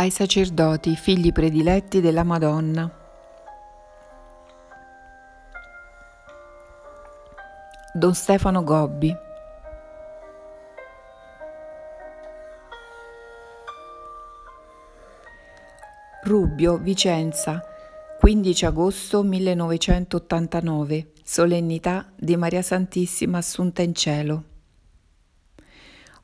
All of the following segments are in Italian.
ai sacerdoti, figli prediletti della Madonna. Don Stefano Gobbi. Rubbio, Vicenza, 15 agosto 1989, solennità di Maria Santissima Assunta in Cielo.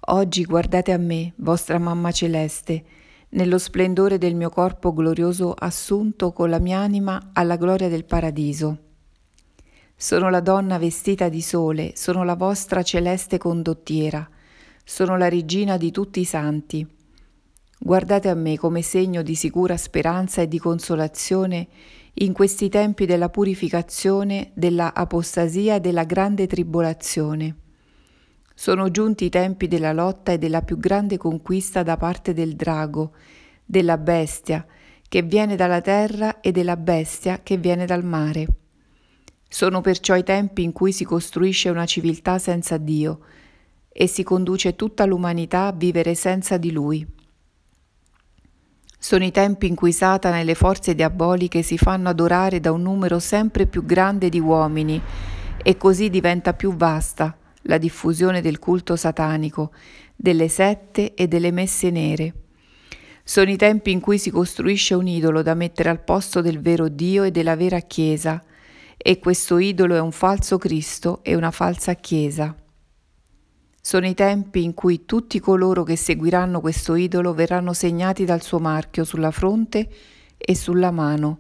Oggi guardate a me, vostra mamma celeste, nello splendore del mio corpo glorioso assunto con la mia anima alla gloria del paradiso. Sono la donna vestita di sole, sono la vostra celeste condottiera, sono la regina di tutti i santi. Guardate a me come segno di sicura speranza e di consolazione in questi tempi della purificazione, della apostasia e della grande tribolazione. Sono giunti i tempi della lotta e della più grande conquista da parte del drago, della bestia, che viene dalla terra e della bestia che viene dal mare. Sono perciò i tempi in cui si costruisce una civiltà senza Dio e si conduce tutta l'umanità a vivere senza di Lui. Sono i tempi in cui Satana e le forze diaboliche si fanno adorare da un numero sempre più grande di uomini e così diventa più vasta la diffusione del culto satanico, delle sette e delle messe nere. Sono i tempi in cui si costruisce un idolo da mettere al posto del vero Dio e della vera Chiesa, e questo idolo è un falso Cristo e una falsa Chiesa. Sono i tempi in cui tutti coloro che seguiranno questo idolo verranno segnati dal suo marchio sulla fronte e sulla mano,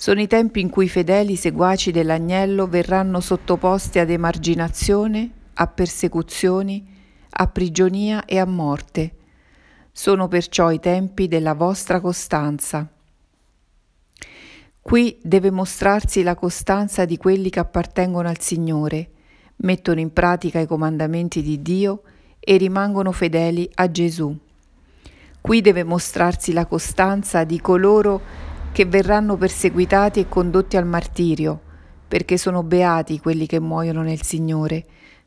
sono i tempi in cui i fedeli seguaci dell'agnello verranno sottoposti ad emarginazione, a persecuzioni, a prigionia e a morte. Sono perciò i tempi della vostra costanza. Qui deve mostrarsi la costanza di quelli che appartengono al Signore, mettono in pratica i comandamenti di Dio e rimangono fedeli a Gesù. Qui deve mostrarsi la costanza di coloro che verranno perseguitati e condotti al martirio, perché sono beati quelli che muoiono nel Signore,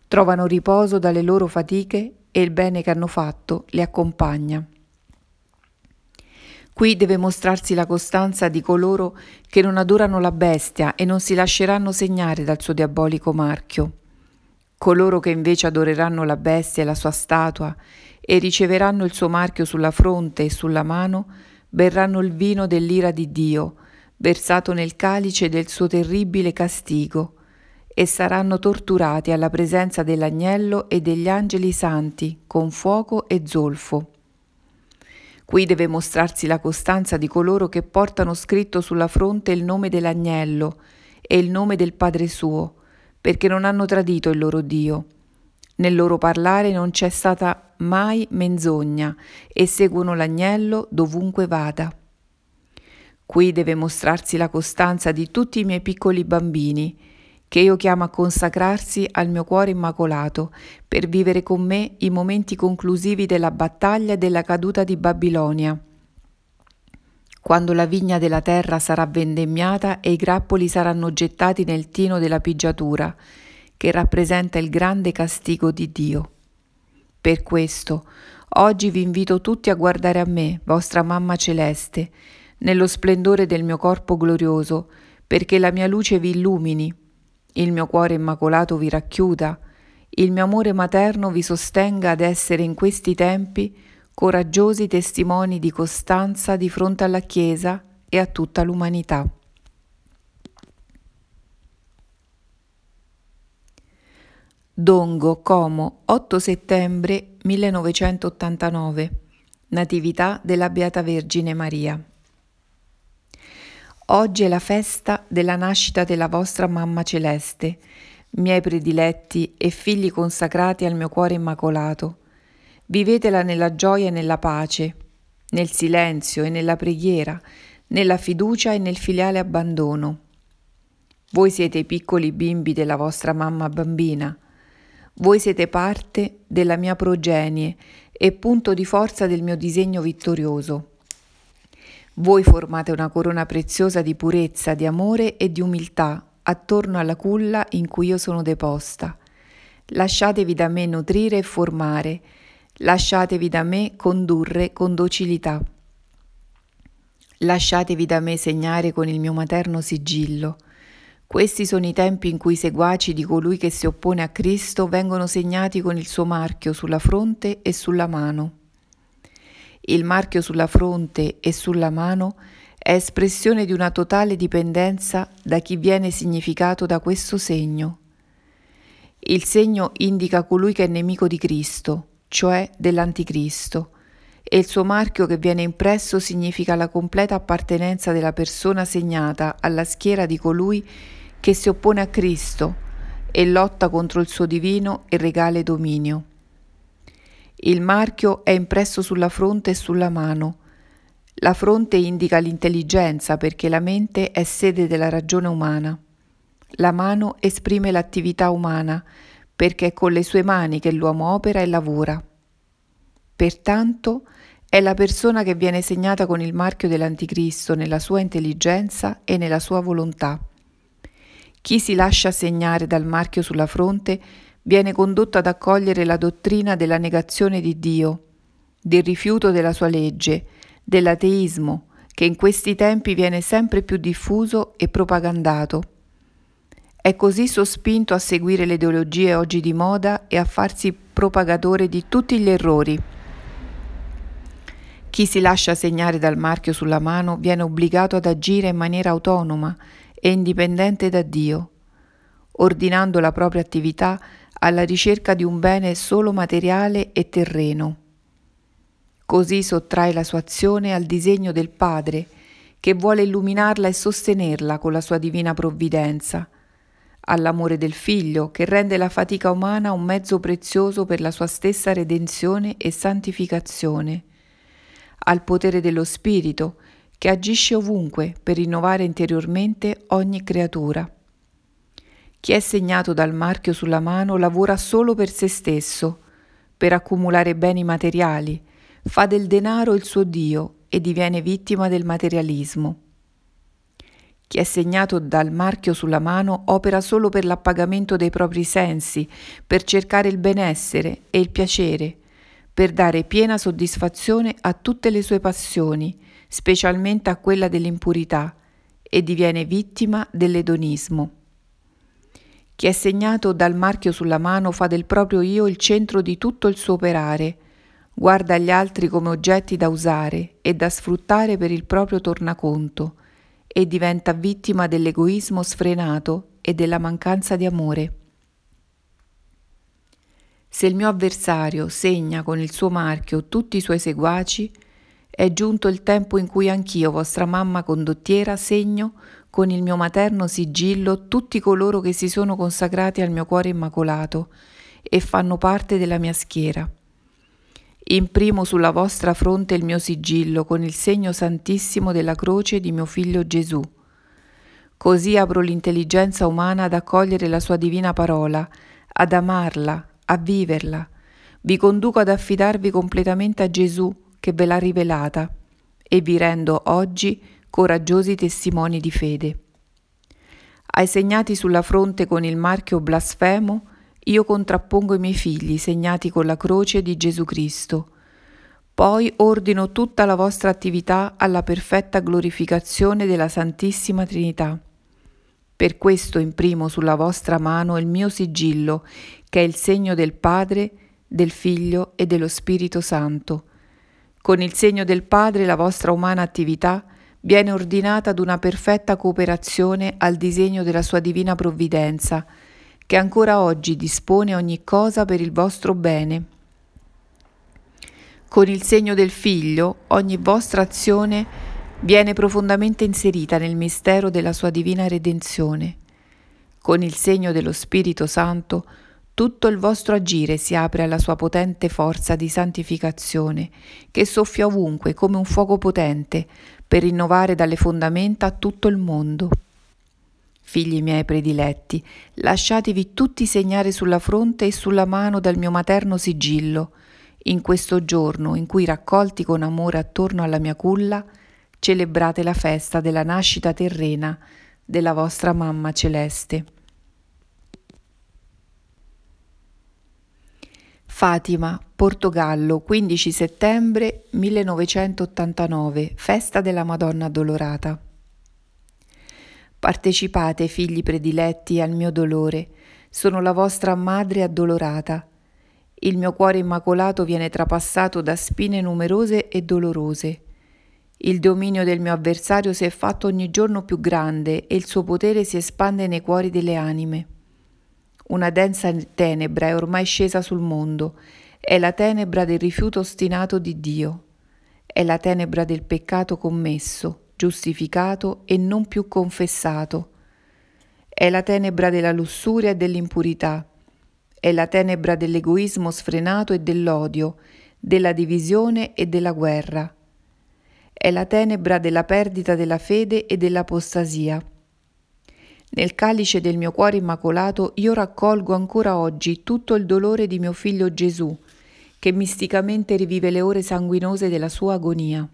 trovano riposo dalle loro fatiche e il bene che hanno fatto li accompagna. Qui deve mostrarsi la costanza di coloro che non adorano la bestia e non si lasceranno segnare dal suo diabolico marchio. Coloro che invece adoreranno la bestia e la sua statua e riceveranno il suo marchio sulla fronte e sulla mano, berranno il vino dell'ira di Dio, versato nel calice del suo terribile castigo, e saranno torturati alla presenza dell'agnello e degli angeli santi con fuoco e zolfo. Qui deve mostrarsi la costanza di coloro che portano scritto sulla fronte il nome dell'agnello e il nome del Padre suo, perché non hanno tradito il loro Dio. Nel loro parlare non c'è stata mai menzogna e seguono l'agnello dovunque vada. Qui deve mostrarsi la costanza di tutti i miei piccoli bambini, che io chiamo a consacrarsi al mio cuore immacolato per vivere con me i momenti conclusivi della battaglia e della caduta di Babilonia. Quando la vigna della terra sarà vendemmiata e i grappoli saranno gettati nel tino della pigiatura, che rappresenta il grande castigo di Dio. Per questo, oggi vi invito tutti a guardare a me, vostra mamma celeste, nello splendore del mio corpo glorioso, perché la mia luce vi illumini, il mio cuore immacolato vi racchiuda, il mio amore materno vi sostenga ad essere in questi tempi coraggiosi testimoni di costanza di fronte alla Chiesa e a tutta l'umanità. Dongo, Como, 8 settembre 1989. Natività della Beata Vergine Maria. Oggi è la festa della nascita della vostra Mamma Celeste, miei prediletti e figli consacrati al mio cuore immacolato. Vivetela nella gioia e nella pace, nel silenzio e nella preghiera, nella fiducia e nel filiale abbandono. Voi siete i piccoli bimbi della vostra mamma bambina voi siete parte della mia progenie e punto di forza del mio disegno vittorioso. Voi formate una corona preziosa di purezza, di amore e di umiltà attorno alla culla in cui io sono deposta. Lasciatevi da me nutrire e formare, lasciatevi da me condurre con docilità. Lasciatevi da me segnare con il mio materno sigillo. Questi sono i tempi in cui i seguaci di colui che si oppone a Cristo vengono segnati con il suo marchio sulla fronte e sulla mano. Il marchio sulla fronte e sulla mano è espressione di una totale dipendenza da chi viene significato da questo segno. Il segno indica colui che è nemico di Cristo, cioè dell'Anticristo, e il suo marchio che viene impresso significa la completa appartenenza della persona segnata alla schiera di colui che si oppone a Cristo e lotta contro il suo divino e regale dominio. Il marchio è impresso sulla fronte e sulla mano. La fronte indica l'intelligenza perché la mente è sede della ragione umana. La mano esprime l'attività umana perché è con le sue mani che l'uomo opera e lavora. Pertanto è la persona che viene segnata con il marchio dell'Anticristo nella sua intelligenza e nella sua volontà. Chi si lascia segnare dal marchio sulla fronte viene condotto ad accogliere la dottrina della negazione di Dio, del rifiuto della sua legge, dell'ateismo, che in questi tempi viene sempre più diffuso e propagandato. È così sospinto a seguire le ideologie oggi di moda e a farsi propagatore di tutti gli errori. Chi si lascia segnare dal marchio sulla mano viene obbligato ad agire in maniera autonoma e indipendente da Dio, ordinando la propria attività alla ricerca di un bene solo materiale e terreno. Così sottrae la sua azione al disegno del Padre, che vuole illuminarla e sostenerla con la sua divina provvidenza, all'amore del Figlio, che rende la fatica umana un mezzo prezioso per la sua stessa redenzione e santificazione, al potere dello Spirito, che agisce ovunque per rinnovare interiormente ogni creatura. Chi è segnato dal marchio sulla mano lavora solo per se stesso, per accumulare beni materiali, fa del denaro il suo Dio e diviene vittima del materialismo. Chi è segnato dal marchio sulla mano opera solo per l'appagamento dei propri sensi, per cercare il benessere e il piacere, per dare piena soddisfazione a tutte le sue passioni, specialmente a quella dell'impurità, e diviene vittima dell'edonismo. Chi è segnato dal marchio sulla mano fa del proprio io il centro di tutto il suo operare, guarda gli altri come oggetti da usare e da sfruttare per il proprio tornaconto e diventa vittima dell'egoismo sfrenato e della mancanza di amore. Se il mio avversario segna con il suo marchio tutti i suoi seguaci, è giunto il tempo in cui anch'io, vostra mamma condottiera, segno con il mio materno sigillo tutti coloro che si sono consacrati al mio cuore immacolato e fanno parte della mia schiera. Imprimo sulla vostra fronte il mio sigillo con il segno santissimo della croce di mio figlio Gesù. Così apro l'intelligenza umana ad accogliere la sua divina parola, ad amarla, a viverla. Vi conduco ad affidarvi completamente a Gesù che ve l'ha rivelata e vi rendo oggi coraggiosi testimoni di fede. Ai segnati sulla fronte con il marchio blasfemo, io contrappongo i miei figli segnati con la croce di Gesù Cristo. Poi ordino tutta la vostra attività alla perfetta glorificazione della Santissima Trinità. Per questo imprimo sulla vostra mano il mio sigillo, che è il segno del Padre, del Figlio e dello Spirito Santo. Con il segno del Padre la vostra umana attività viene ordinata ad una perfetta cooperazione al disegno della sua divina provvidenza, che ancora oggi dispone ogni cosa per il vostro bene. Con il segno del Figlio ogni vostra azione viene profondamente inserita nel mistero della sua divina redenzione. Con il segno dello Spirito Santo tutto il vostro agire si apre alla sua potente forza di santificazione, che soffia ovunque come un fuoco potente, per rinnovare dalle fondamenta tutto il mondo. Figli miei prediletti, lasciatevi tutti segnare sulla fronte e sulla mano dal mio materno sigillo, in questo giorno in cui raccolti con amore attorno alla mia culla, celebrate la festa della nascita terrena della vostra mamma celeste. Fatima, Portogallo, 15 settembre 1989, festa della Madonna Addolorata. Partecipate, figli prediletti, al mio dolore, sono la vostra madre addolorata. Il mio cuore immacolato viene trapassato da spine numerose e dolorose. Il dominio del mio avversario si è fatto ogni giorno più grande e il suo potere si espande nei cuori delle anime. Una densa tenebra è ormai scesa sul mondo, è la tenebra del rifiuto ostinato di Dio, è la tenebra del peccato commesso, giustificato e non più confessato, è la tenebra della lussuria e dell'impurità, è la tenebra dell'egoismo sfrenato e dell'odio, della divisione e della guerra, è la tenebra della perdita della fede e dell'apostasia nel calice del mio cuore immacolato io raccolgo ancora oggi tutto il dolore di mio figlio Gesù, che misticamente rivive le ore sanguinose della sua agonia.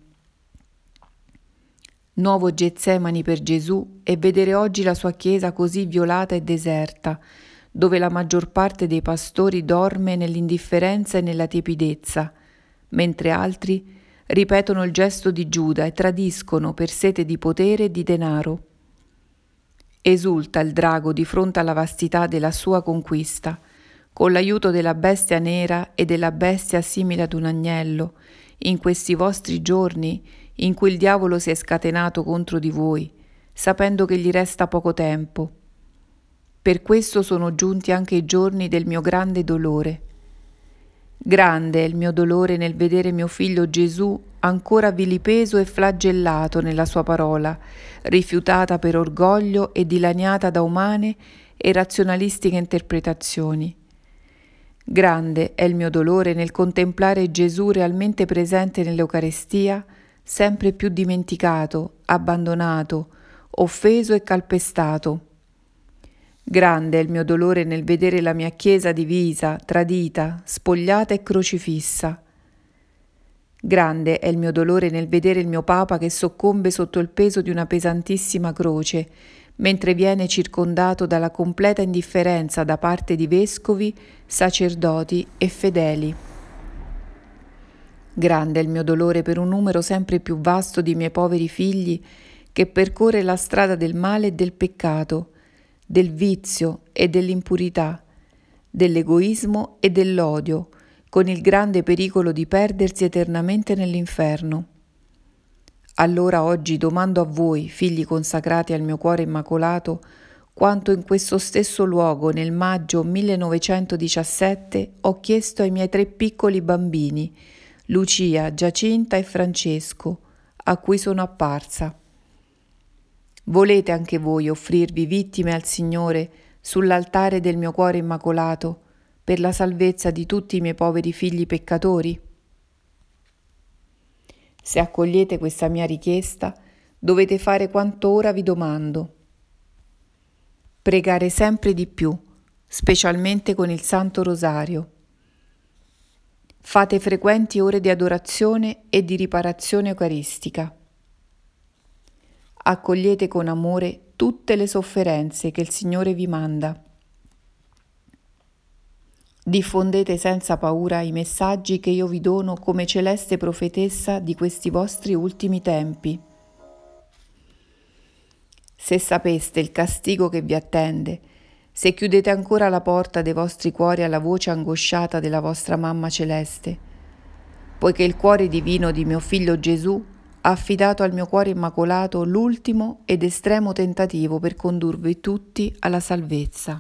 Nuovo Getsemani per Gesù e vedere oggi la sua chiesa così violata e deserta, dove la maggior parte dei pastori dorme nell'indifferenza e nella tiepidezza, mentre altri ripetono il gesto di Giuda e tradiscono per sete di potere e di denaro. Esulta il drago di fronte alla vastità della sua conquista, con l'aiuto della bestia nera e della bestia simile ad un agnello, in questi vostri giorni in cui il diavolo si è scatenato contro di voi, sapendo che gli resta poco tempo. Per questo sono giunti anche i giorni del mio grande dolore. Grande è il mio dolore nel vedere mio figlio Gesù ancora vilipeso e flagellato nella sua parola, rifiutata per orgoglio e dilaniata da umane e razionalistiche interpretazioni. Grande è il mio dolore nel contemplare Gesù realmente presente nell'Eucarestia, sempre più dimenticato, abbandonato, offeso e calpestato. Grande è il mio dolore nel vedere la mia Chiesa divisa, tradita, spogliata e crocifissa. Grande è il mio dolore nel vedere il mio Papa che soccombe sotto il peso di una pesantissima croce, mentre viene circondato dalla completa indifferenza da parte di vescovi, sacerdoti e fedeli. Grande è il mio dolore per un numero sempre più vasto di miei poveri figli che percorre la strada del male e del peccato, del vizio e dell'impurità, dell'egoismo e dell'odio, con il grande pericolo di perdersi eternamente nell'inferno. Allora oggi domando a voi, figli consacrati al mio cuore immacolato, quanto in questo stesso luogo nel maggio 1917 ho chiesto ai miei tre piccoli bambini, Lucia, Giacinta e Francesco, a cui sono apparsa. Volete anche voi offrirvi vittime al Signore sull'altare del mio cuore immacolato? per la salvezza di tutti i miei poveri figli peccatori? Se accogliete questa mia richiesta, dovete fare quanto ora vi domando. Pregare sempre di più, specialmente con il Santo Rosario. Fate frequenti ore di adorazione e di riparazione eucaristica. Accogliete con amore tutte le sofferenze che il Signore vi manda. Diffondete senza paura i messaggi che io vi dono come celeste profetessa di questi vostri ultimi tempi. Se sapeste il castigo che vi attende, se chiudete ancora la porta dei vostri cuori alla voce angosciata della vostra mamma celeste, poiché il cuore divino di mio figlio Gesù ha affidato al mio cuore immacolato l'ultimo ed estremo tentativo per condurvi tutti alla salvezza.